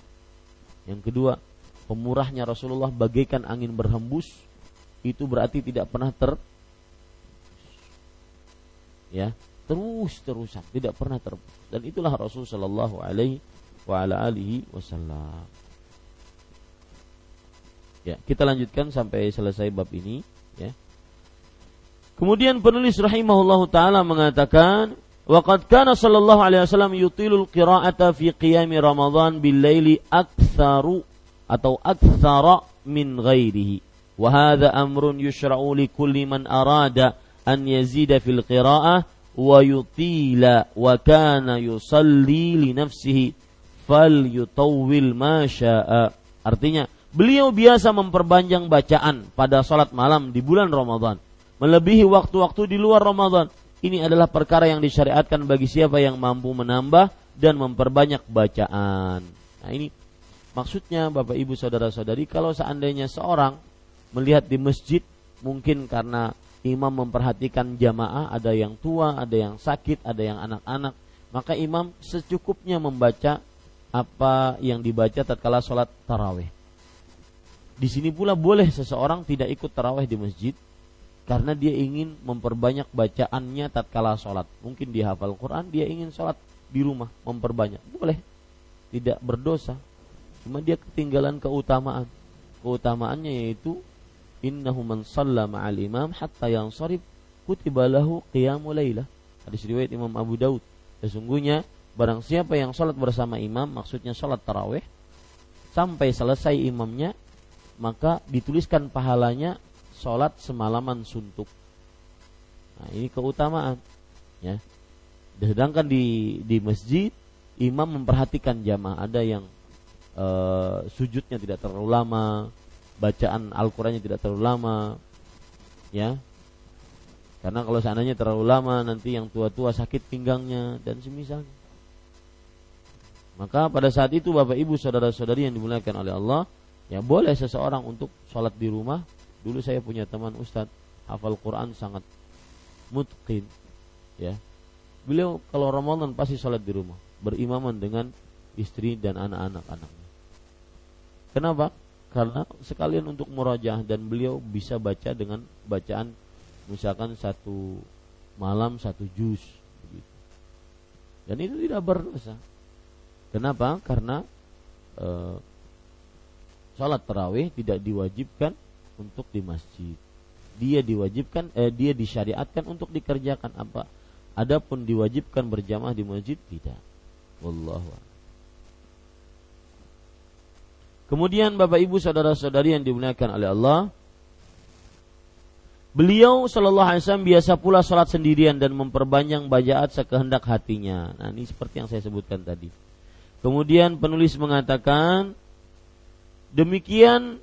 Yang kedua, pemurahnya Rasulullah bagaikan angin berhembus itu berarti tidak pernah ter ya terus terusan tidak pernah ter dan itulah Rasul Shallallahu Alaihi wa ala alihi wasallam ya kita lanjutkan sampai selesai bab ini kemudian penulis rahimahullah taala mengatakan Waqad kana sallallahu alaihi wasallam yutilul qira'ata fi qiyami Ramadan bil laili aktsaru atau aktsara min ghairihi. Wa hadha amrun yushra'u li kulli man arada an yazida fil qira'ah wa yutila wa kana yusalli li nafsihi fal yutawwil ma syaa. Artinya, beliau biasa memperpanjang bacaan pada salat malam di bulan Ramadan, melebihi waktu-waktu di luar Ramadan ini adalah perkara yang disyariatkan bagi siapa yang mampu menambah dan memperbanyak bacaan. Nah ini maksudnya Bapak Ibu Saudara-saudari kalau seandainya seorang melihat di masjid mungkin karena imam memperhatikan jamaah ada yang tua, ada yang sakit, ada yang anak-anak, maka imam secukupnya membaca apa yang dibaca tatkala sholat taraweh. Di sini pula boleh seseorang tidak ikut taraweh di masjid karena dia ingin memperbanyak bacaannya tatkala sholat. Mungkin dia hafal Quran, dia ingin sholat di rumah memperbanyak, boleh, tidak berdosa. Cuma dia ketinggalan keutamaan. Keutamaannya yaitu innahu man shalla ma'al imam hatta yang sorib kutiba lahu qiyamul. Hadis riwayat Imam Abu Daud. Sesungguhnya barang siapa yang sholat bersama imam, maksudnya sholat taraweh, sampai selesai imamnya, maka dituliskan pahalanya sholat semalaman suntuk. Nah, ini keutamaan. Ya. Sedangkan di di masjid imam memperhatikan jamaah ada yang uh, sujudnya tidak terlalu lama, bacaan Al-Qur'annya tidak terlalu lama. Ya. Karena kalau seandainya terlalu lama nanti yang tua-tua sakit pinggangnya dan semisalnya. Maka pada saat itu Bapak Ibu saudara-saudari yang dimuliakan oleh Allah, ya boleh seseorang untuk sholat di rumah Dulu saya punya teman ustadz hafal Quran sangat mutqin ya. Beliau kalau Ramadan pasti sholat di rumah, berimaman dengan istri dan anak-anak anaknya. Kenapa? Karena sekalian untuk murajaah dan beliau bisa baca dengan bacaan misalkan satu malam satu juz. Dan itu tidak berdosa. Kenapa? Karena e, sholat tarawih tidak diwajibkan untuk di masjid. Dia diwajibkan eh, dia disyariatkan untuk dikerjakan apa? Adapun diwajibkan berjamaah di masjid tidak. Wallahu Kemudian Bapak Ibu saudara-saudari yang dimuliakan oleh Allah, Beliau Shallallahu Alaihi Wasallam biasa pula sholat sendirian dan memperbanyak bacaan sekehendak hatinya. Nah ini seperti yang saya sebutkan tadi. Kemudian penulis mengatakan demikian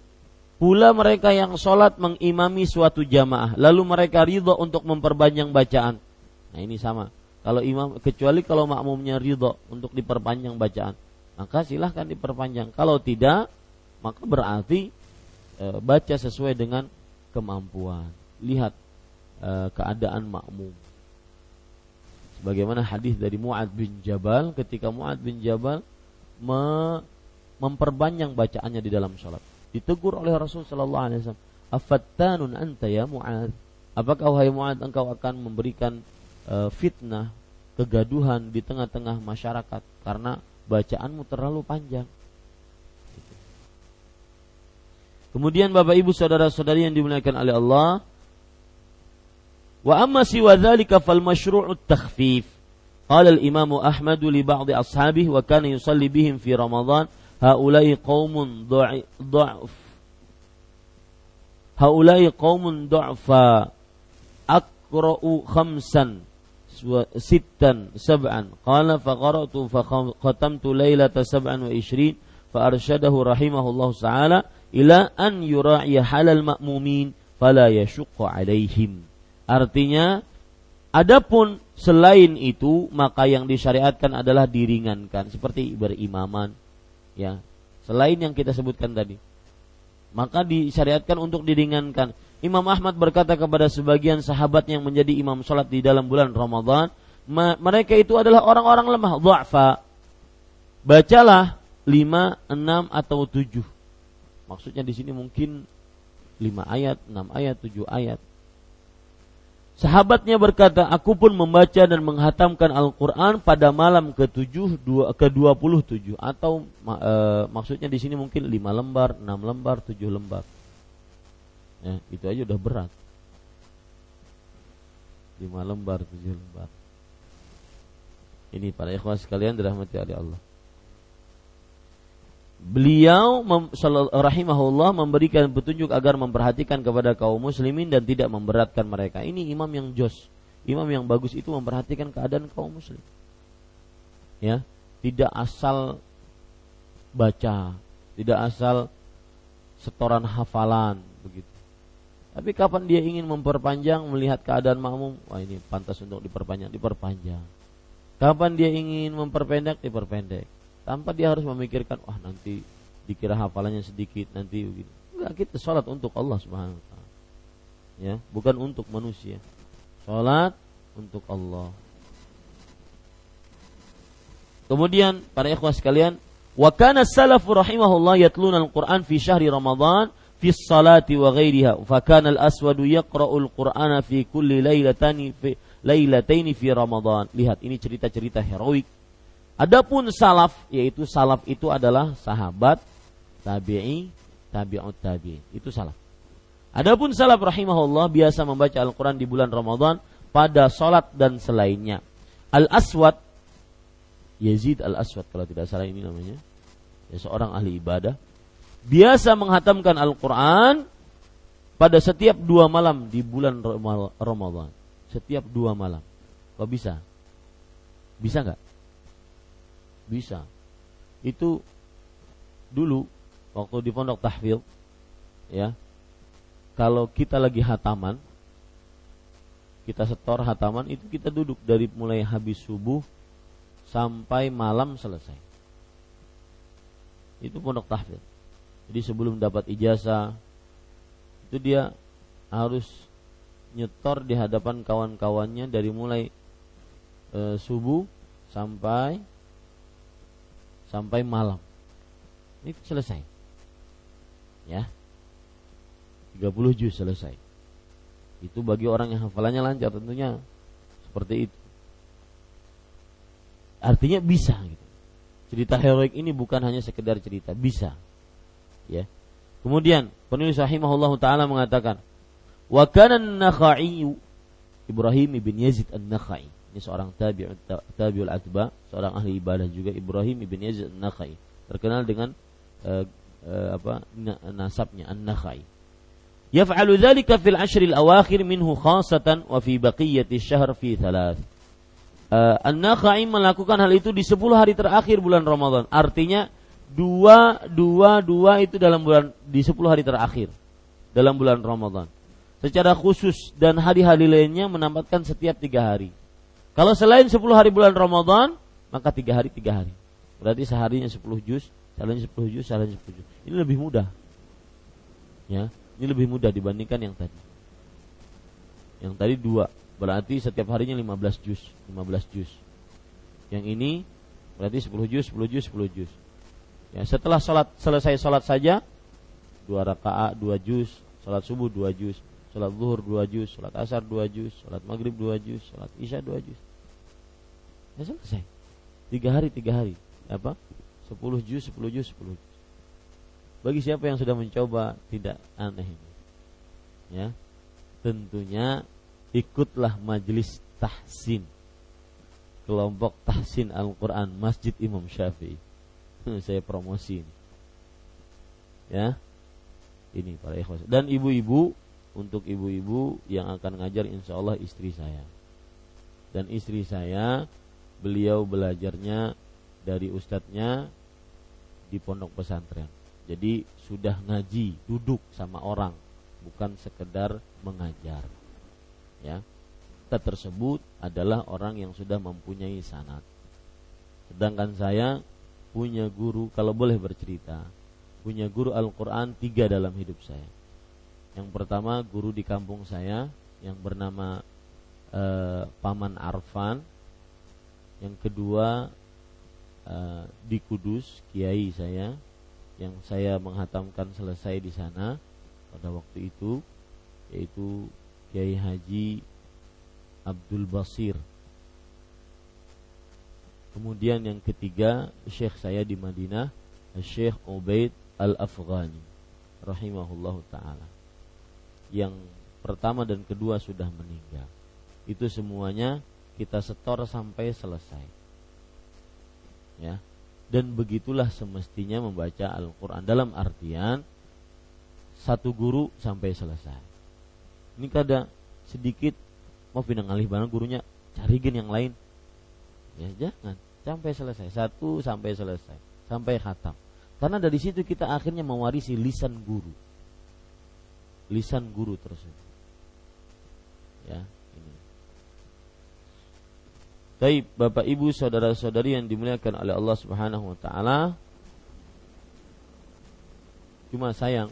Pula mereka yang sholat mengimami suatu jamaah, lalu mereka ridho untuk memperpanjang bacaan. Nah ini sama. Kalau imam kecuali kalau makmumnya ridho untuk diperpanjang bacaan, maka silahkan diperpanjang. Kalau tidak, maka berarti e, baca sesuai dengan kemampuan. Lihat e, keadaan makmum. Sebagaimana hadis dari Muad bin Jabal ketika Muad bin Jabal me, memperpanjang bacaannya di dalam sholat ditegur oleh Rasul sallallahu alaihi wasallam, "Afattanun anta ya Mu'ad?" Apakah wahai Mu'ad engkau akan memberikan uh, fitnah, kegaduhan di tengah-tengah masyarakat karena bacaanmu terlalu panjang? Kemudian Bapak Ibu saudara-saudari yang dimuliakan oleh Allah, wa amma siwa dzalika fal masyru'ut takhfif. Qala al-Imam Ahmad li ba'd ashabihi wa kana yusalli bihim fi Ramadan haulai qaumun dha'f haulai qaumun dha'fa aqra'u khamsan sittan sab'an. Qala fa qara'tu fa khatamtu lailata sab'an wa ishrin fa arsyadahu rahimahullah taala ila an yura'iya halal ma'mumin fala yashqa alaihim. Artinya adapun selain itu maka yang disyariatkan adalah diringankan. Seperti berimaman ya selain yang kita sebutkan tadi maka disyariatkan untuk diringankan Imam Ahmad berkata kepada sebagian sahabat yang menjadi imam sholat di dalam bulan Ramadan, mereka itu adalah orang-orang lemah, dha'fa. Bacalah lima, enam atau tujuh. Maksudnya di sini mungkin lima ayat, enam ayat, tujuh ayat. Sahabatnya berkata, aku pun membaca dan menghatamkan Al-Quran pada malam ke-7, ke-27 atau e, maksudnya di sini mungkin lima lembar, enam lembar, tujuh lembar. Ya, itu aja udah berat. Lima lembar tujuh lembar. Ini para ikhwas sekalian dirahmati oleh Allah Beliau rahimahullah memberikan petunjuk agar memperhatikan kepada kaum muslimin dan tidak memberatkan mereka. Ini imam yang jos. Imam yang bagus itu memperhatikan keadaan kaum muslim. Ya, tidak asal baca, tidak asal setoran hafalan begitu. Tapi kapan dia ingin memperpanjang melihat keadaan makmum, wah ini pantas untuk diperpanjang, diperpanjang. Kapan dia ingin memperpendek, diperpendek. Tanpa dia harus memikirkan, wah nanti dikira hafalannya sedikit, nanti begitu. Enggak, kita sholat untuk Allah Subhanahu wa taala. Ya, bukan untuk manusia. Sholat untuk Allah. Kemudian para ikhwah sekalian, wa kana salafu rahimahullah yatluna al-Qur'an fi syahri Ramadan fi salati wa ghairiha fa kana al aswadu yaqra'ul qur'ana fi kulli lailataini fi lailataini fi ramadan lihat ini cerita-cerita heroik adapun salaf yaitu salaf itu adalah sahabat tabi'i tabi'ut tabi'in itu salaf adapun salaf rahimahullah biasa membaca Al-Qur'an di bulan Ramadan pada salat dan selainnya Al Aswad Yazid Al Aswad kalau tidak salah ini namanya ya, seorang ahli ibadah biasa menghatamkan Al-Quran pada setiap dua malam di bulan Ramadan. Setiap dua malam. Kok bisa? Bisa nggak? Bisa. Itu dulu waktu di pondok tahfil, ya. Kalau kita lagi hataman, kita setor hataman itu kita duduk dari mulai habis subuh sampai malam selesai. Itu pondok tahfil. Jadi sebelum dapat ijazah itu dia harus nyetor di hadapan kawan-kawannya dari mulai e, subuh sampai sampai malam. Ini selesai. Ya. 30 juz selesai. Itu bagi orang yang hafalannya lancar tentunya seperti itu. Artinya bisa gitu. Cerita heroik ini bukan hanya sekedar cerita, bisa ya. Kemudian penulis rahimahullah taala mengatakan wa kana Ibrahim ibn Yazid an-Nakhai ini seorang tabi'ut tabi'ul atba seorang ahli ibadah juga Ibrahim ibn Yazid an-Nakhai terkenal dengan uh, uh, apa nasabnya an-Nakhai yaf'alu dzalika fil ashr al-awakhir minhu khasatan wa fi baqiyati syahr fi thalath uh, An-Nakhai melakukan hal itu di 10 hari terakhir bulan Ramadan artinya dua dua dua itu dalam bulan di sepuluh hari terakhir dalam bulan Ramadan. Secara khusus dan hari-hari lainnya menambahkan setiap tiga hari. Kalau selain sepuluh hari bulan Ramadan, maka tiga hari tiga hari. Berarti seharinya sepuluh juz, seharinya sepuluh juz, seharinya sepuluh juz. Ini lebih mudah. Ya, ini lebih mudah dibandingkan yang tadi. Yang tadi dua, berarti setiap harinya lima belas juz, lima belas juz. Yang ini berarti sepuluh juz, sepuluh juz, sepuluh juz. Ya, setelah salat selesai salat saja dua rakaat dua juz, salat subuh dua juz, salat zuhur dua juz, salat asar dua juz, salat maghrib dua juz, salat isya dua juz. Ya selesai. Tiga hari tiga hari. Apa? Sepuluh juz, sepuluh juz, sepuluh juz. Bagi siapa yang sudah mencoba tidak aneh ini. Ya. Tentunya ikutlah majelis tahsin kelompok tahsin Al-Quran Masjid Imam Syafi'i saya promosi ini. Ya. Ini para ikhwas. Dan ibu-ibu untuk ibu-ibu yang akan ngajar insya Allah istri saya. dan istri saya beliau belajarnya dari ustadznya di pondok pesantren. Jadi sudah ngaji, duduk sama orang, bukan sekedar mengajar. Ya. Kita tersebut adalah orang yang sudah mempunyai sanat. Sedangkan saya punya guru, kalau boleh bercerita, punya guru Al-Quran tiga dalam hidup saya. Yang pertama guru di kampung saya yang bernama eh, Paman Arfan. Yang kedua eh, di Kudus Kiai saya yang saya menghatamkan selesai di sana pada waktu itu yaitu Kiai Haji Abdul Basir. Kemudian yang ketiga Syekh saya di Madinah Syekh Ubaid Al-Afghani rahimahullahu taala. Yang pertama dan kedua sudah meninggal. Itu semuanya kita setor sampai selesai. Ya. Dan begitulah semestinya membaca Al-Qur'an dalam artian satu guru sampai selesai. Ini kada sedikit mau pindah ngalih barang gurunya cari gen yang lain. Ya jangan sampai selesai satu sampai selesai sampai khatam karena dari situ kita akhirnya mewarisi lisan guru. Lisan guru tersebut. Ya, ini. Baik, Bapak Ibu, saudara-saudari yang dimuliakan oleh Allah Subhanahu wa taala. Cuma sayang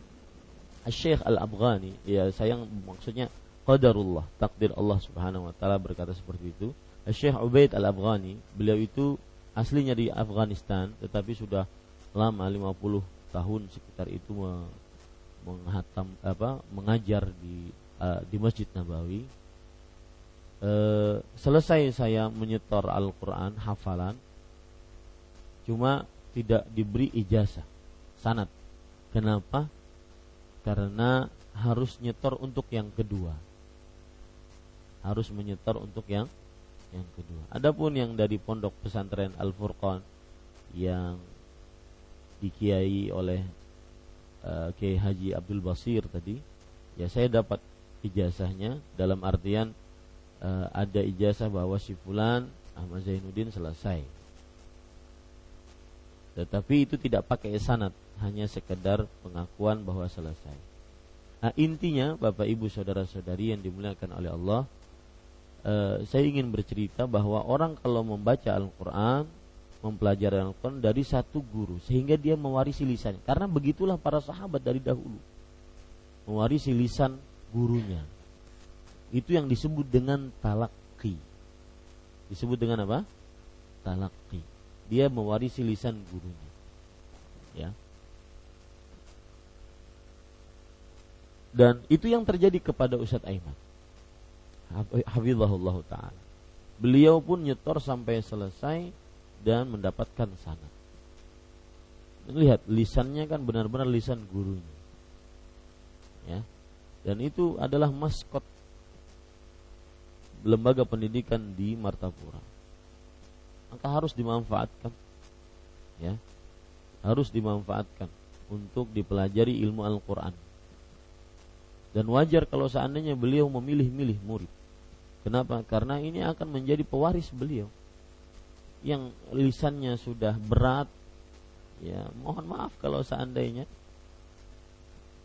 Syekh Al-Afghani, ya sayang maksudnya qadarullah, takdir Allah Subhanahu wa taala berkata seperti itu. Syekh Ubaid Al-Afghani, beliau itu aslinya di Afghanistan tetapi sudah lama 50 tahun sekitar itu menghatam apa mengajar di uh, di Masjid Nabawi. Uh, selesai saya menyetor Al-Qur'an hafalan cuma tidak diberi ijazah sanat kenapa? Karena harus nyetor untuk yang kedua. Harus menyetor untuk yang yang kedua. Adapun yang dari pondok pesantren Al Furqan yang dikiai oleh uh, Kiai Haji Abdul Basir tadi, ya saya dapat ijazahnya dalam artian uh, ada ijazah bahwa si fulan Ahmad Zainuddin selesai. Tetapi itu tidak pakai sanat, hanya sekedar pengakuan bahwa selesai. Nah, intinya Bapak Ibu saudara-saudari yang dimuliakan oleh Allah, uh, saya ingin bercerita bahwa orang kalau membaca Al-Qur'an mempelajari Al-Quran dari satu guru sehingga dia mewarisi lisan. Karena begitulah para sahabat dari dahulu. Mewarisi lisan gurunya. Itu yang disebut dengan talaki disebut dengan apa? Talaki dia mewarisi lisan gurunya. Ya. Dan itu yang terjadi kepada Ustadz Aiman. Hafizahullah Ta'ala. Beliau pun nyetor sampai selesai dan mendapatkan sanad. Lihat lisannya kan benar-benar lisan gurunya. Ya. Dan itu adalah maskot lembaga pendidikan di Martapura. Maka harus dimanfaatkan. Ya. Harus dimanfaatkan untuk dipelajari ilmu Al-Qur'an. Dan wajar kalau seandainya beliau memilih-milih murid. Kenapa? Karena ini akan menjadi pewaris beliau yang lisannya sudah berat ya mohon maaf kalau seandainya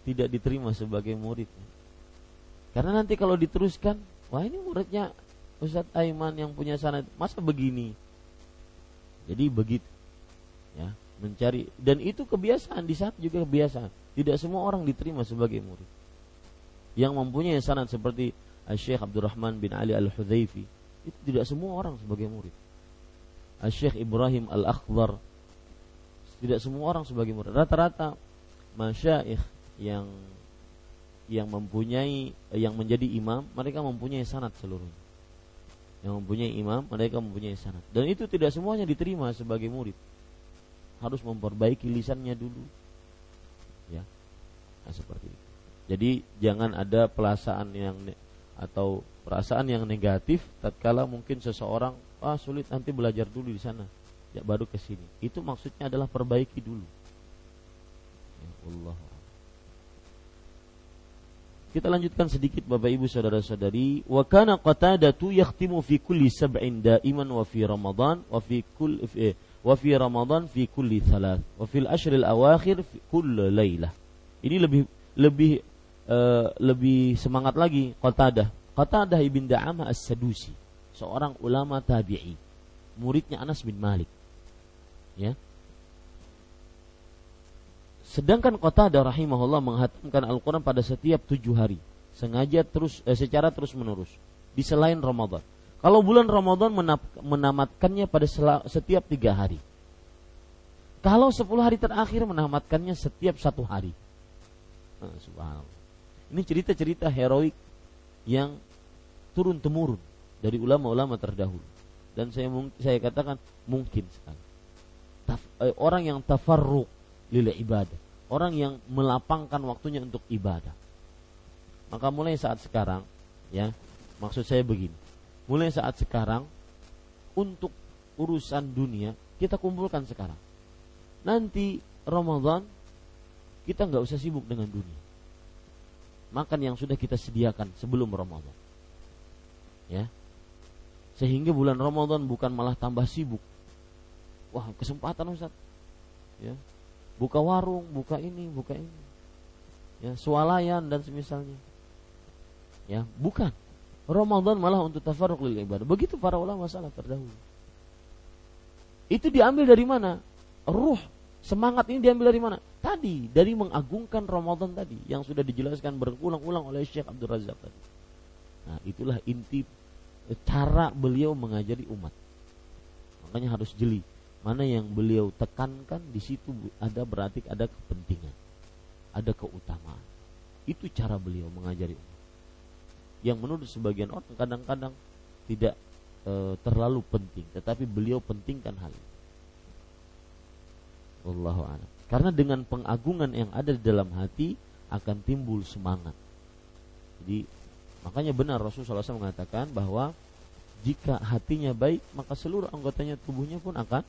tidak diterima sebagai murid. Karena nanti kalau diteruskan wah ini muridnya Ustadz Aiman yang punya sanad masa begini? Jadi begitu ya mencari dan itu kebiasaan di saat juga kebiasaan. Tidak semua orang diterima sebagai murid. Yang mempunyai sanad seperti Syekh Abdurrahman bin Ali Al Hudzaifi itu tidak semua orang sebagai murid Syekh Ibrahim Al-Akbar tidak semua orang sebagai murid. Rata-rata masyaikh yang yang mempunyai yang menjadi imam mereka mempunyai sanat seluruhnya. Yang mempunyai imam mereka mempunyai sanat dan itu tidak semuanya diterima sebagai murid. Harus memperbaiki lisannya dulu. Ya. Nah, seperti itu. Jadi jangan ada perasaan yang atau perasaan yang negatif tatkala mungkin seseorang ah sulit nanti belajar dulu di sana ya baru ke sini itu maksudnya adalah perbaiki dulu ya Allah kita lanjutkan sedikit Bapak Ibu saudara-saudari. Wa kana Qatadatu yakhtimu fi kulli sab'in da'iman wa fi Ramadan wa fi kulli eh, wa fi Ramadan fi kulli thalath wa fil ashril awakhir fi kulli lailah. Ini lebih lebih uh, lebih semangat lagi Qatadah. Qatadah ibn Da'amah As-Sadusi, seorang ulama tabi'i, muridnya Anas bin Malik. Ya, Sedangkan Qatadah rahimahullah menghatamkan Al-Quran pada setiap tujuh hari. Sengaja terus eh, secara terus menerus. Di selain Ramadan. Kalau bulan Ramadan menamatkannya pada setiap tiga hari. Kalau sepuluh hari terakhir menamatkannya setiap satu hari. Nah, subhanallah. Ini cerita-cerita heroik yang turun temurun dari ulama-ulama terdahulu. Dan saya saya katakan mungkin sekali. Taf, eh, orang yang tafarruq lil ibadah orang yang melapangkan waktunya untuk ibadah. Maka mulai saat sekarang, ya, maksud saya begini. Mulai saat sekarang untuk urusan dunia kita kumpulkan sekarang. Nanti Ramadan kita nggak usah sibuk dengan dunia. Makan yang sudah kita sediakan sebelum Ramadan. Ya. Sehingga bulan Ramadan bukan malah tambah sibuk. Wah, kesempatan Ustaz. Ya, buka warung, buka ini, buka ini. Ya, swalayan dan semisalnya. Ya, bukan. Ramadan malah untuk tafarruq lil ibadah. Begitu para ulama salah terdahulu. Itu diambil dari mana? Ruh semangat ini diambil dari mana? Tadi dari mengagungkan Ramadan tadi yang sudah dijelaskan berulang-ulang oleh Syekh Abdul Razak tadi. Nah, itulah inti cara beliau mengajari umat. Makanya harus jeli mana yang beliau tekankan di situ ada berarti ada kepentingan, ada keutamaan. Itu cara beliau mengajari umat. Yang menurut sebagian orang kadang-kadang tidak e, terlalu penting, tetapi beliau pentingkan hal itu. Wallahu. Karena dengan pengagungan yang ada di dalam hati akan timbul semangat. Jadi makanya benar Rasulullah SAW mengatakan bahwa jika hatinya baik maka seluruh anggotanya tubuhnya pun akan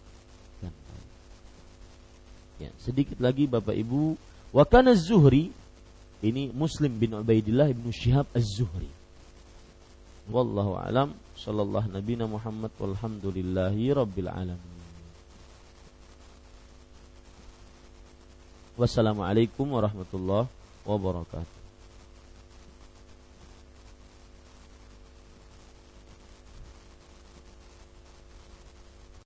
Ya, sedikit lagi Bapak Ibu, wa kana Zuhri ini Muslim bin Ubaidillah bin Syihab Az-Zuhri. Wallahu alam sallallahu nabiyana Muhammad walhamdulillahi rabbil alamin. Wassalamualaikum warahmatullahi wabarakatuh.